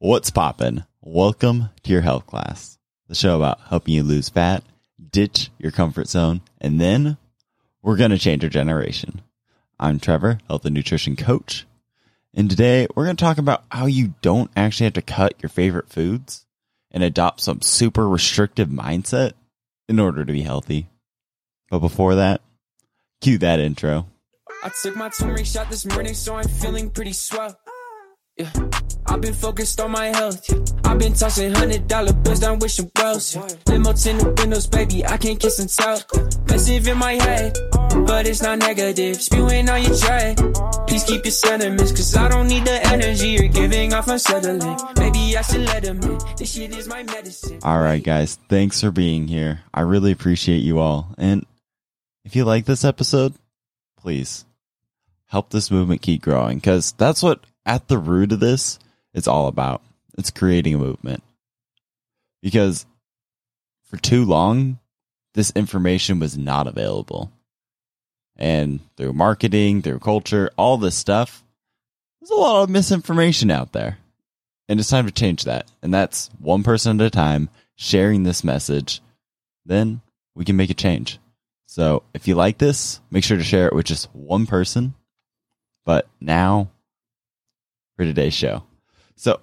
What's poppin'? Welcome to your health class, the show about helping you lose fat, ditch your comfort zone, and then we're going to change our generation. I'm Trevor, health and nutrition coach, and today we're going to talk about how you don't actually have to cut your favorite foods and adopt some super restrictive mindset in order to be healthy. But before that, cue that intro. I took my turmeric shot this morning, so I'm feeling pretty swell. Yeah, I've been focused on my health. Yeah. I've been tossing hundred dollar bills down wishing wells. Yeah. Limo tinted windows, baby, I can't kiss and tell. Massive in my head, but it's not negative. Spewing on your tray. Please keep your sentiments, cause I don't need the energy you're giving off unsettling. Maybe I should let them in. This shit is my medicine. All right, guys, thanks for being here. I really appreciate you all. And if you like this episode, please help this movement keep growing because that's what at the root of this it's all about. It's creating a movement. Because for too long, this information was not available. And through marketing, through culture, all this stuff, there's a lot of misinformation out there. And it's time to change that. And that's one person at a time sharing this message. Then we can make a change. So if you like this, make sure to share it with just one person. But now for today's show. So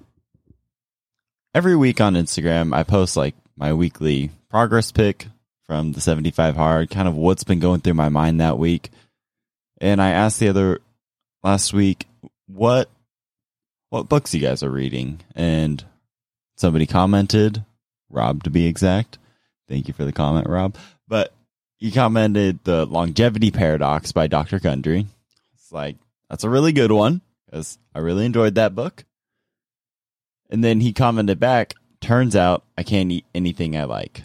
every week on Instagram, I post like my weekly progress pick from the 75 hard, kind of what's been going through my mind that week. And I asked the other last week what what books you guys are reading and somebody commented, Rob to be exact. Thank you for the comment, Rob. But he commented the longevity paradox by Dr. Gundry. It's like that's a really good one because I really enjoyed that book. And then he commented back, turns out I can't eat anything I like.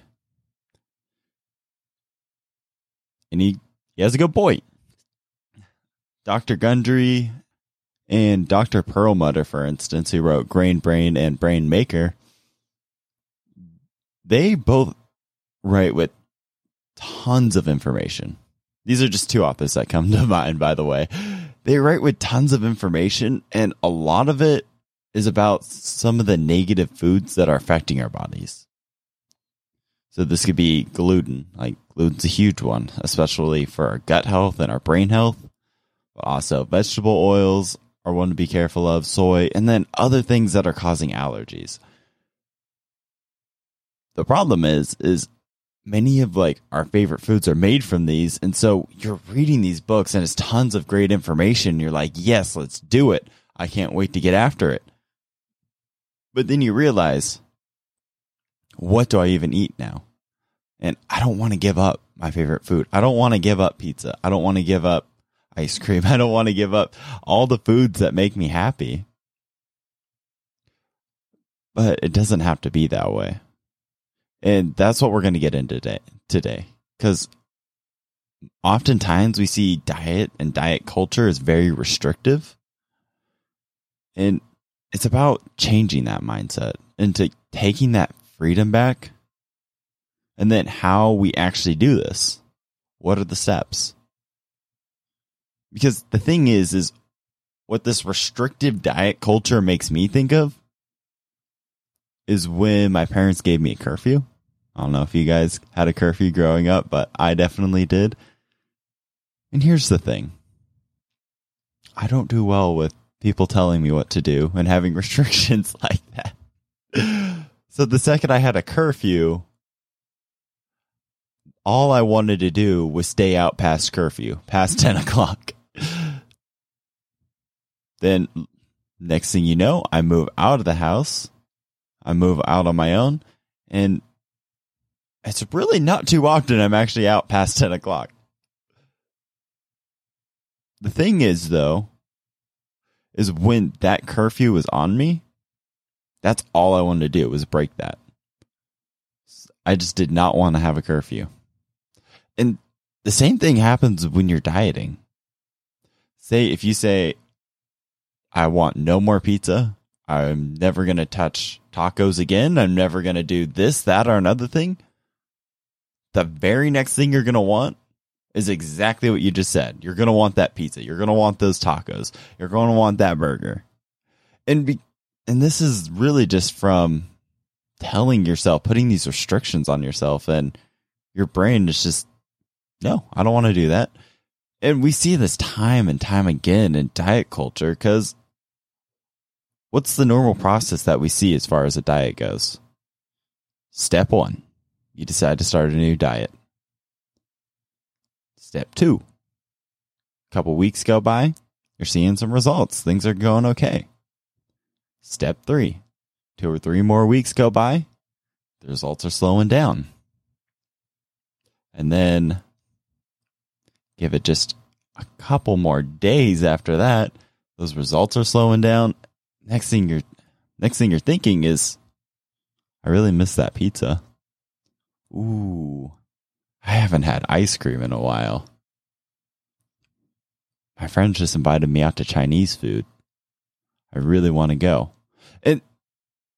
And he, he has a good point. Dr. Gundry and Dr. Perlmutter, for instance, who wrote Grain Brain and Brain Maker, they both write with tons of information. These are just two authors that come to mind, by the way. They write with tons of information, and a lot of it is about some of the negative foods that are affecting our bodies. So this could be gluten. Like gluten's a huge one, especially for our gut health and our brain health. But also vegetable oils are one to be careful of, soy, and then other things that are causing allergies. The problem is is many of like our favorite foods are made from these. And so you're reading these books and it's tons of great information. You're like yes let's do it. I can't wait to get after it. But then you realize what do i even eat now? And i don't want to give up my favorite food. I don't want to give up pizza. I don't want to give up ice cream. I don't want to give up all the foods that make me happy. But it doesn't have to be that way and that's what we're going to get into today today. Cuz oftentimes we see diet and diet culture is very restrictive. And it's about changing that mindset into taking that freedom back. And then how we actually do this. What are the steps? Because the thing is is what this restrictive diet culture makes me think of is when my parents gave me a curfew. I don't know if you guys had a curfew growing up, but I definitely did. And here's the thing I don't do well with people telling me what to do and having restrictions like that. so the second I had a curfew, all I wanted to do was stay out past curfew, past 10 o'clock. then, next thing you know, I move out of the house I move out on my own, and it's really not too often I'm actually out past 10 o'clock. The thing is, though, is when that curfew was on me, that's all I wanted to do was break that. I just did not want to have a curfew. And the same thing happens when you're dieting. Say, if you say, I want no more pizza, I'm never going to touch tacos again. I'm never going to do this, that, or another thing. The very next thing you're going to want is exactly what you just said. You're going to want that pizza. You're going to want those tacos. You're going to want that burger. And be, and this is really just from telling yourself, putting these restrictions on yourself, and your brain is just, no, I don't want to do that. And we see this time and time again in diet culture because what's the normal process that we see as far as a diet goes? Step one, you decide to start a new diet. Step two, a couple weeks go by, you're seeing some results. Things are going okay. Step three, two or three more weeks go by, the results are slowing down. And then give it just a couple more days after that, those results are slowing down. Next thing you're next thing you're thinking is I really miss that pizza. Ooh. I haven't had ice cream in a while. My friends just invited me out to Chinese food. I really want to go. And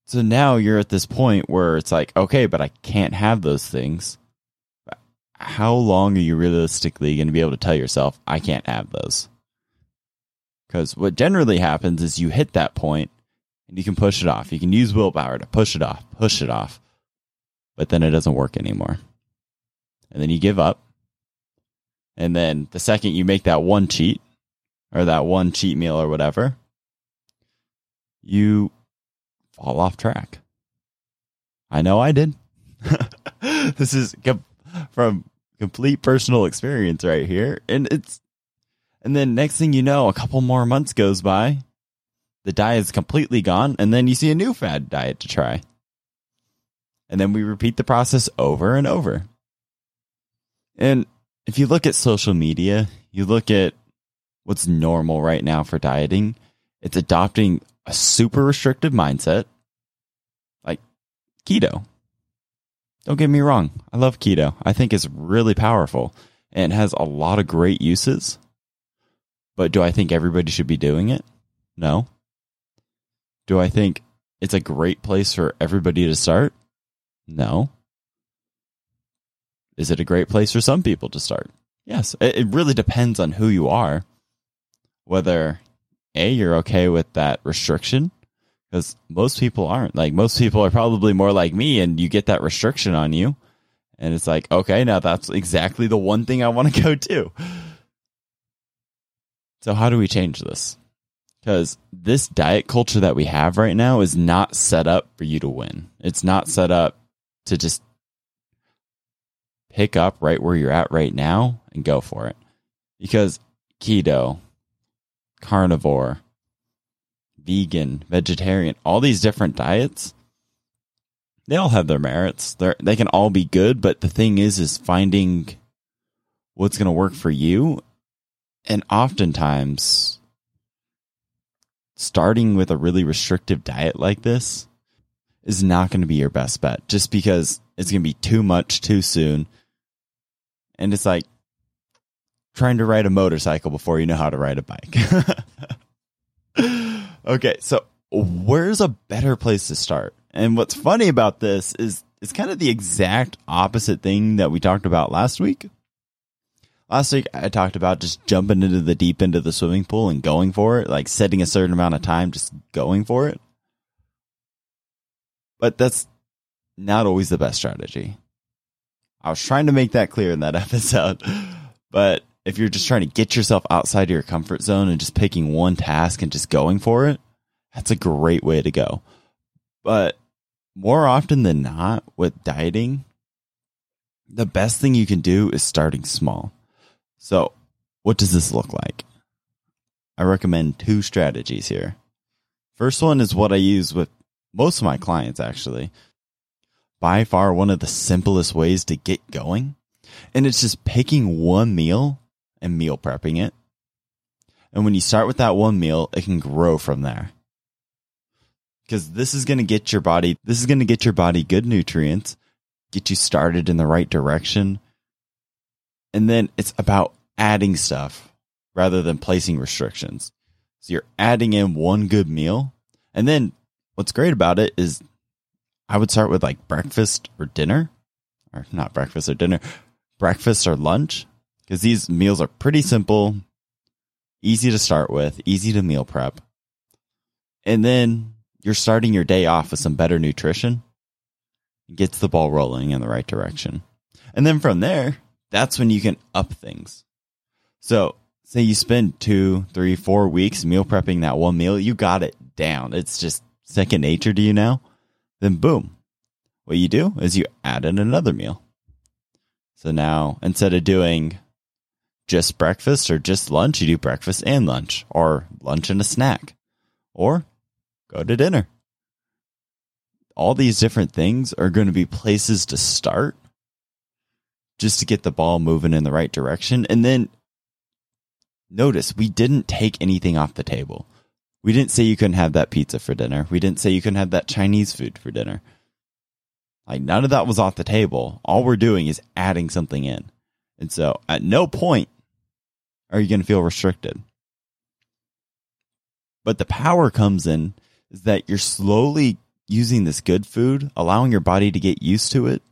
so now you're at this point where it's like, okay, but I can't have those things. How long are you realistically going to be able to tell yourself, I can't have those? Because what generally happens is you hit that point and you can push it off. You can use willpower to push it off, push it off, but then it doesn't work anymore. And then you give up. And then the second you make that one cheat or that one cheat meal or whatever, you fall off track. I know I did. this is com- from complete personal experience right here. And it's, and then next thing you know, a couple more months goes by, the diet is completely gone, and then you see a new fad diet to try. And then we repeat the process over and over. And if you look at social media, you look at what's normal right now for dieting, it's adopting a super restrictive mindset like keto. Don't get me wrong. I love keto. I think it's really powerful and has a lot of great uses. But do I think everybody should be doing it? No. Do I think it's a great place for everybody to start? No. Is it a great place for some people to start? Yes. It really depends on who you are. Whether A, you're okay with that restriction because most people aren't. Like most people are probably more like me, and you get that restriction on you, and it's like, okay, now that's exactly the one thing I want to go to. So how do we change this? Because this diet culture that we have right now is not set up for you to win. It's not set up to just pick up right where you're at right now and go for it. Because keto, carnivore, vegan, vegetarian, all these different diets, they all have their merits. They they can all be good, but the thing is is finding what's going to work for you and oftentimes starting with a really restrictive diet like this is not going to be your best bet just because it's going to be too much too soon. And it's like trying to ride a motorcycle before you know how to ride a bike. okay, so where's a better place to start? And what's funny about this is it's kind of the exact opposite thing that we talked about last week. Last week I talked about just jumping into the deep end of the swimming pool and going for it, like setting a certain amount of time, just going for it. But that's not always the best strategy. I was trying to make that clear in that episode. But if you're just trying to get yourself outside of your comfort zone and just picking one task and just going for it, that's a great way to go. But more often than not with dieting, the best thing you can do is starting small. So, what does this look like? I recommend two strategies here. First one is what I use with most of my clients, actually. By far, one of the simplest ways to get going. And it's just picking one meal and meal prepping it. And when you start with that one meal, it can grow from there. Because this is going to get your body, this is going to get your body good nutrients, get you started in the right direction. And then it's about adding stuff rather than placing restrictions. So you're adding in one good meal. And then what's great about it is I would start with like breakfast or dinner, or not breakfast or dinner, breakfast or lunch, because these meals are pretty simple, easy to start with, easy to meal prep. And then you're starting your day off with some better nutrition. It gets the ball rolling in the right direction. And then from there, that's when you can up things. So say you spend two, three, four weeks meal prepping that one meal, you got it down. It's just second nature to you now. Then boom, what you do is you add in another meal. So now instead of doing just breakfast or just lunch, you do breakfast and lunch, or lunch and a snack, or go to dinner. All these different things are going to be places to start just to get the ball moving in the right direction. And then notice we didn't take anything off the table. We didn't say you couldn't have that pizza for dinner. We didn't say you couldn't have that Chinese food for dinner. Like none of that was off the table. All we're doing is adding something in. And so at no point are you going to feel restricted. But the power comes in is that you're slowly using this good food, allowing your body to get used to it,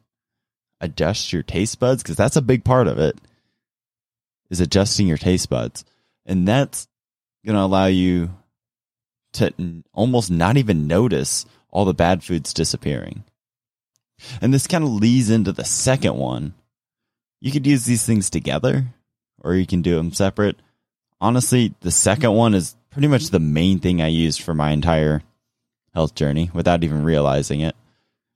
adjust your taste buds, because that's a big part of it, is adjusting your taste buds. And that's going to allow you to almost not even notice all the bad foods disappearing. And this kind of leads into the second one. You could use these things together or you can do them separate. Honestly, the second one is pretty much the main thing I used for my entire health journey without even realizing it.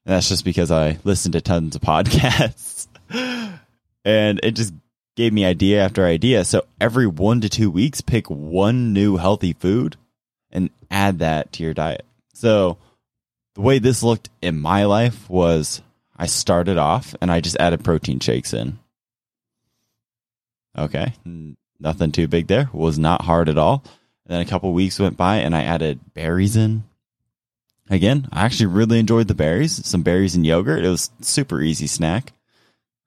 And that's just because I listened to tons of podcasts and it just gave me idea after idea. So every one to two weeks, pick one new healthy food and add that to your diet. So the way this looked in my life was I started off and I just added protein shakes in. Okay, nothing too big there. Was not hard at all. And then a couple weeks went by and I added berries in. Again, I actually really enjoyed the berries. Some berries and yogurt. It was super easy snack.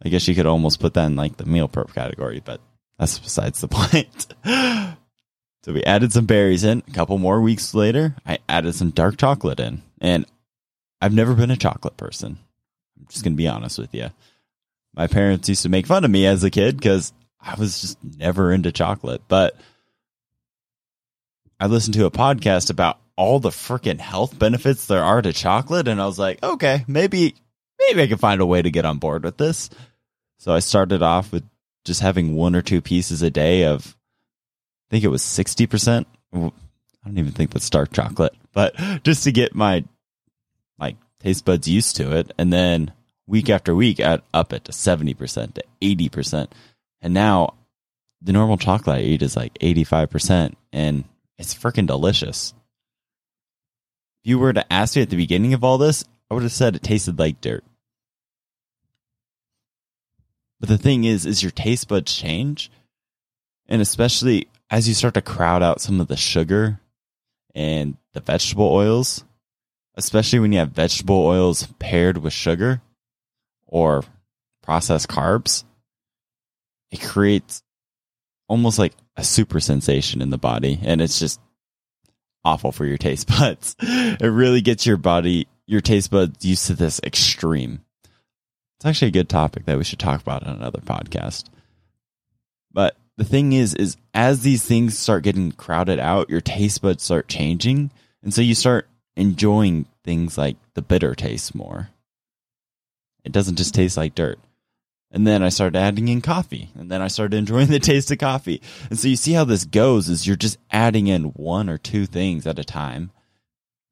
I guess you could almost put that in like the meal prep category, but that's besides the point. So we added some berries in. A couple more weeks later, I added some dark chocolate in. And I've never been a chocolate person. I'm just going to be honest with you. My parents used to make fun of me as a kid because I was just never into chocolate. But I listened to a podcast about all the freaking health benefits there are to chocolate, and I was like, okay, maybe maybe I can find a way to get on board with this. So I started off with just having one or two pieces a day of, think it was sixty percent. I don't even think that's dark chocolate, but just to get my like taste buds used to it, and then week after week, I'd up it to seventy percent to eighty percent, and now the normal chocolate I eat is like eighty five percent, and it's freaking delicious. If you were to ask me at the beginning of all this, I would have said it tasted like dirt. But the thing is, is your taste buds change, and especially as you start to crowd out some of the sugar and the vegetable oils, especially when you have vegetable oils paired with sugar or processed carbs, it creates almost like a super sensation in the body. And it's just awful for your taste buds. It really gets your body, your taste buds used to this extreme. It's actually a good topic that we should talk about on another podcast. But the thing is, is as these things start getting crowded out, your taste buds start changing. And so you start enjoying things like the bitter taste more. It doesn't just taste like dirt. And then I started adding in coffee, and then I started enjoying the taste of coffee. And so you see how this goes is you're just adding in one or two things at a time.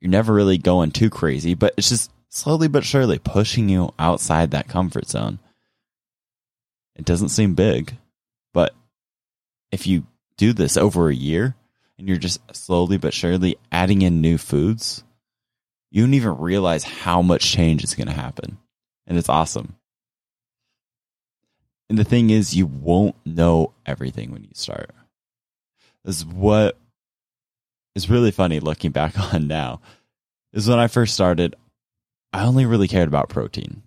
You're never really going too crazy, but it's just slowly but surely pushing you outside that comfort zone. It doesn't seem big, if you do this over a year and you're just slowly but surely adding in new foods, you don't even realize how much change is going to happen. And it's awesome. And the thing is, you won't know everything when you start. This is what is really funny looking back on now. Is when I first started, I only really cared about protein.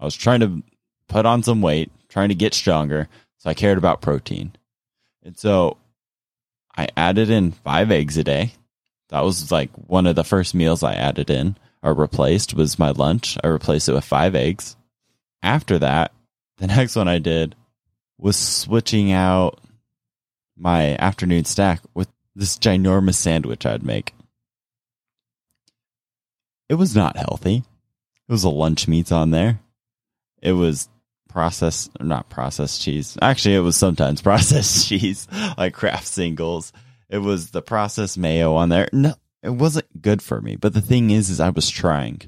I was trying to put on some weight, trying to get stronger. So I cared about protein. And so I added in five eggs a day. That was like one of the first meals I added in or replaced was my lunch. I replaced it with five eggs. After that, the next one I did was switching out my afternoon snack with this ginormous sandwich I'd make. it was not healthy. It was a lunch meats on there. It was processed, not processed cheese. Actually, it was sometimes processed cheese, like Kraft singles. It was the processed mayo on there. No, it wasn't good for me. But the thing is, is I was trying.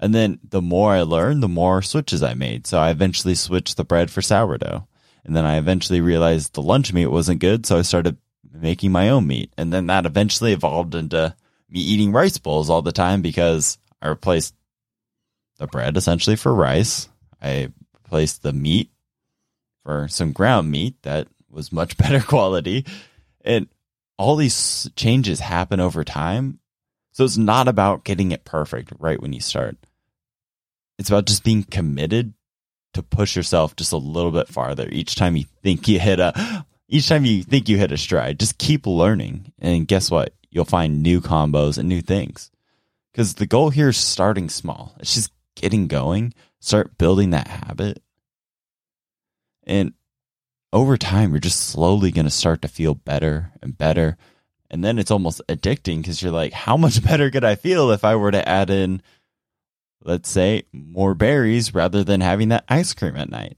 And then the more I learned, the more switches I made. So I eventually switched the bread for sourdough. And then I eventually realized the lunch meat wasn't good. So I started making my own meat. And then that eventually evolved into me eating rice bowls all the time because I replaced the bread essentially for rice. I replaced the meat for some ground meat that was much better quality. And all these changes happen over time. So it's not about getting it perfect right when you start. It's about just being committed to push yourself just a little bit farther each time you think you hit a each time you think you hit a stride. Just keep learning and guess what? You'll find new combos and new things. Cuz the goal here is starting small. It's just getting going, start building that habit. And over time, you're just slowly going to start to feel better and better. And then it's almost addicting because you're like, how much better could I feel if I were to add in, let's say, more berries rather than having that ice cream at night?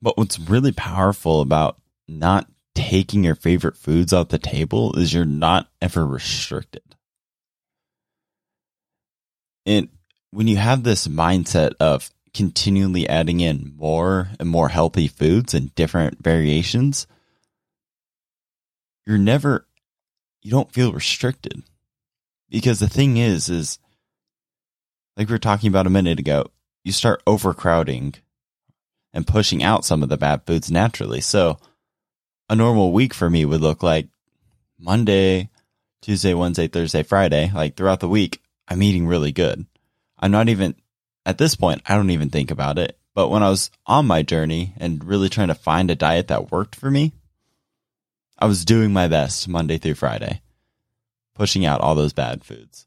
But what's really powerful about not taking your favorite foods off the table is you're not ever restricted. And when you have this mindset of continually adding in more and more healthy foods and different variations, you're never, you don't feel restricted. Because the thing is, is like we were talking about a minute ago, you start overcrowding and pushing out some of the bad foods naturally. So a normal week for me would look like Monday, Tuesday, Wednesday, Thursday, Friday, like throughout the week, I'm eating really good. I'm not even at this point, I don't even think about it. But when I was on my journey and really trying to find a diet that worked for me, I was doing my best Monday through Friday, pushing out all those bad foods.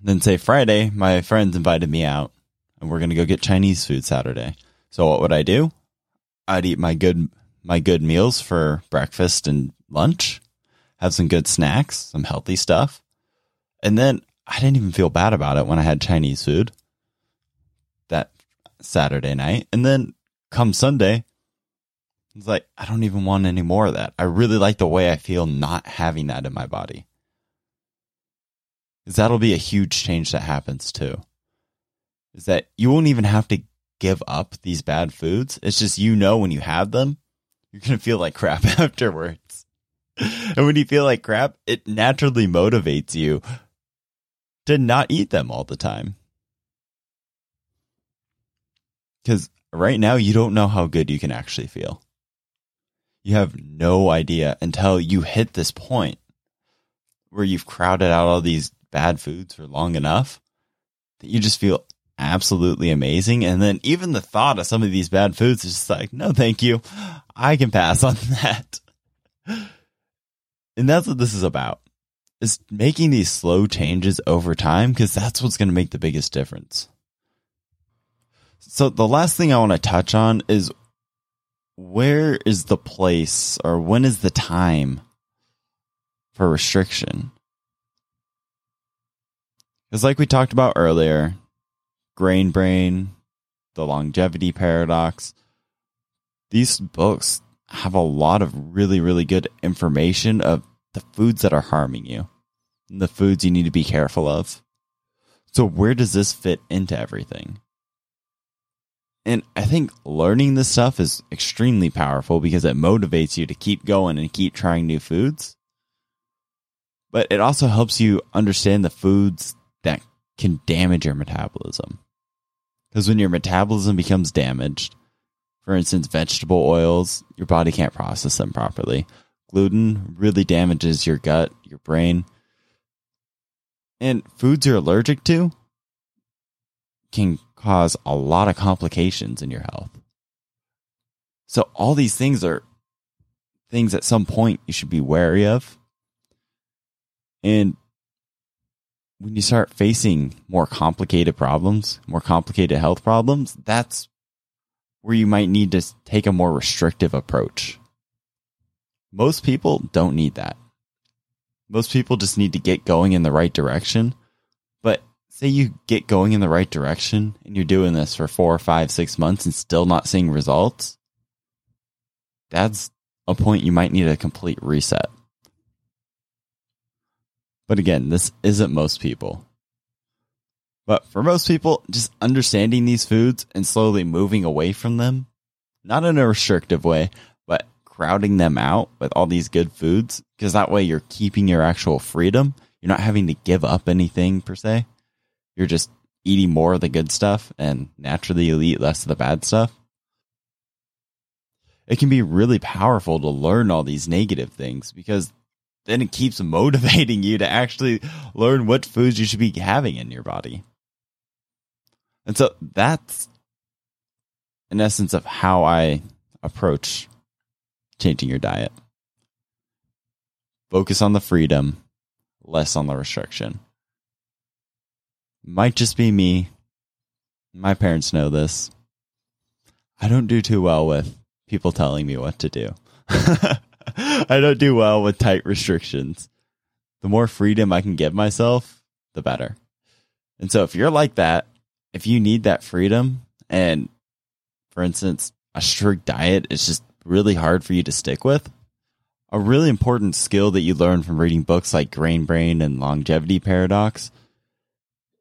Then say Friday, my friends invited me out and we're going to go get Chinese food Saturday. So what would I do? I'd eat my good my good meals for breakfast and lunch, have some good snacks, some healthy stuff. And then I didn't even feel bad about it when I had Chinese food that Saturday night. And then come Sunday, it's like, I don't even want any more of that. I really like the way I feel not having that in my body. Because that'll be a huge change that happens too. Is that you won't even have to give up these bad foods. It's just you know when you have them, you're going to feel like crap afterwards. and when you feel like crap, it naturally motivates you to not eat them all the time. Because right now, you don't know how good you can actually feel. You have no idea until you hit this point where you've crowded out all these bad foods for long enough that you just feel absolutely amazing. And then even the thought of some of these bad foods is just like, no, thank you. I can pass on that. And that's what this is about is making these slow changes over time because that's what's going to make the biggest difference. So the last thing I want to touch on is where is the place or when is the time for restriction? Because like we talked about earlier, grain brain, the longevity paradox, these books have a lot of really, really good information of the foods that are harming you, the foods you need to be careful of. So, where does this fit into everything? And I think learning this stuff is extremely powerful because it motivates you to keep going and keep trying new foods. But it also helps you understand the foods that can damage your metabolism. Because when your metabolism becomes damaged, for instance, vegetable oils, your body can't process them properly gluten really damages your gut, your brain. And foods you're allergic to can cause a lot of complications in your health. So, all these things are things at some point you should be wary of. And when you start facing more complicated problems, more complicated health problems, that's where you might need to take a more restrictive approach. Most people don't need that. most people just need to get going in the right direction. But say you get going in the right direction and you're doing this for four, five, six months and still not seeing results, that's a point you might need a complete reset. But again, this isn't most people. But for most people, just understanding these foods and slowly moving away from them, not in a restrictive way, crowding them out with all these good foods, because that way you're keeping your actual freedom. You're not having to give up anything per se. You're just eating more of the good stuff and naturally you'll eat less of the bad stuff. It can be really powerful to learn all these negative things because then it keeps motivating you to actually learn what foods you should be having in your body. And so that's in essence of how I approach changing your diet. Focus on the freedom, less on the restriction. Might just be me. My parents know this. I don't do too well with people telling me what to do. I don't do well with tight restrictions. The more freedom I can give myself, the better. And so if you're like that, if you need that freedom and for instance, a strict diet is just really hard for you to stick with, a really important skill that you learn from reading books like Grain Brain and Longevity Paradox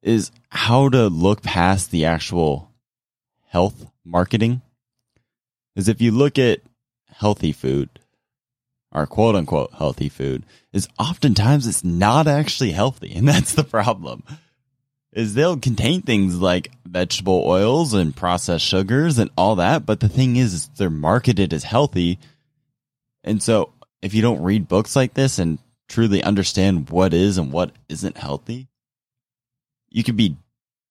is how to look past the actual health marketing. Is if you look at healthy food, or quote unquote healthy food, is oftentimes it's not actually healthy. And that's the problem is they'll contain things like vegetable oils and processed sugars and all that. But the thing is, is they're marketed as healthy. And so if you don't read books like this and truly understand what is and what isn't healthy, you could be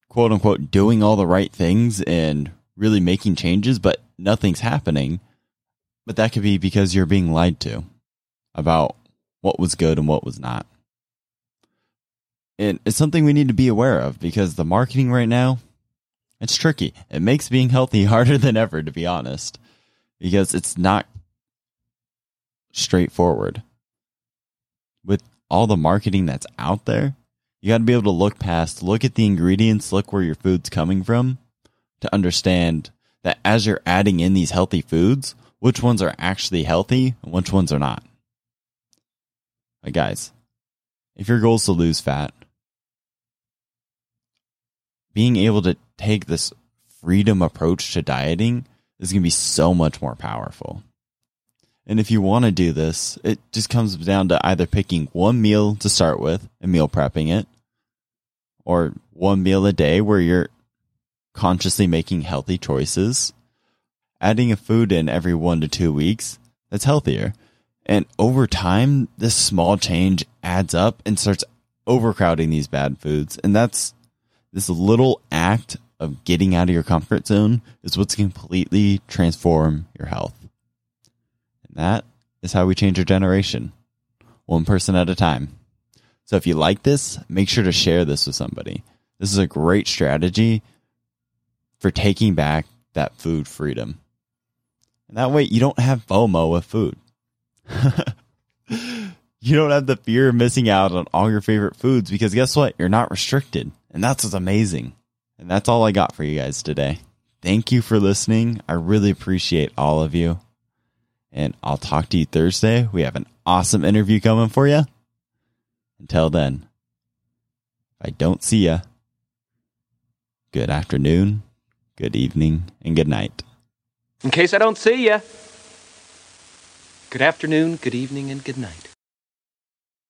quote unquote doing all the right things and really making changes, but nothing's happening. But that could be because you're being lied to about what was good and what was not. And it's something we need to be aware of because the marketing right now, it's tricky. It makes being healthy harder than ever, to be honest, because it's not straightforward. With all the marketing that's out there, you got to be able to look past, look at the ingredients, look where your food's coming from to understand that as you're adding in these healthy foods, which ones are actually healthy and which ones are not. Like guys, if your goal is to lose fat, being able to take this freedom approach to dieting is going to be so much more powerful. And if you want to do this, it just comes down to either picking one meal to start with and meal prepping it, or one meal a day where you're consciously making healthy choices, adding a food in every one to two weeks that's healthier. And over time, this small change adds up and starts overcrowding these bad foods. And that's this little act of getting out of your comfort zone is what's completely transform your health. And that is how we change our generation, one person at a time. So if you like this, make sure to share this with somebody. This is a great strategy for taking back that food freedom. And that way you don't have FOMO with food. you don't have the fear of missing out on all your favorite foods because guess what? You're not restricted. And that's what's amazing. And that's all I got for you guys today. Thank you for listening. I really appreciate all of you. And I'll talk to you Thursday. We have an awesome interview coming for you. Until then, if I don't see you, good afternoon, good evening, and good night. In case I don't see you, good afternoon, good evening, and good night.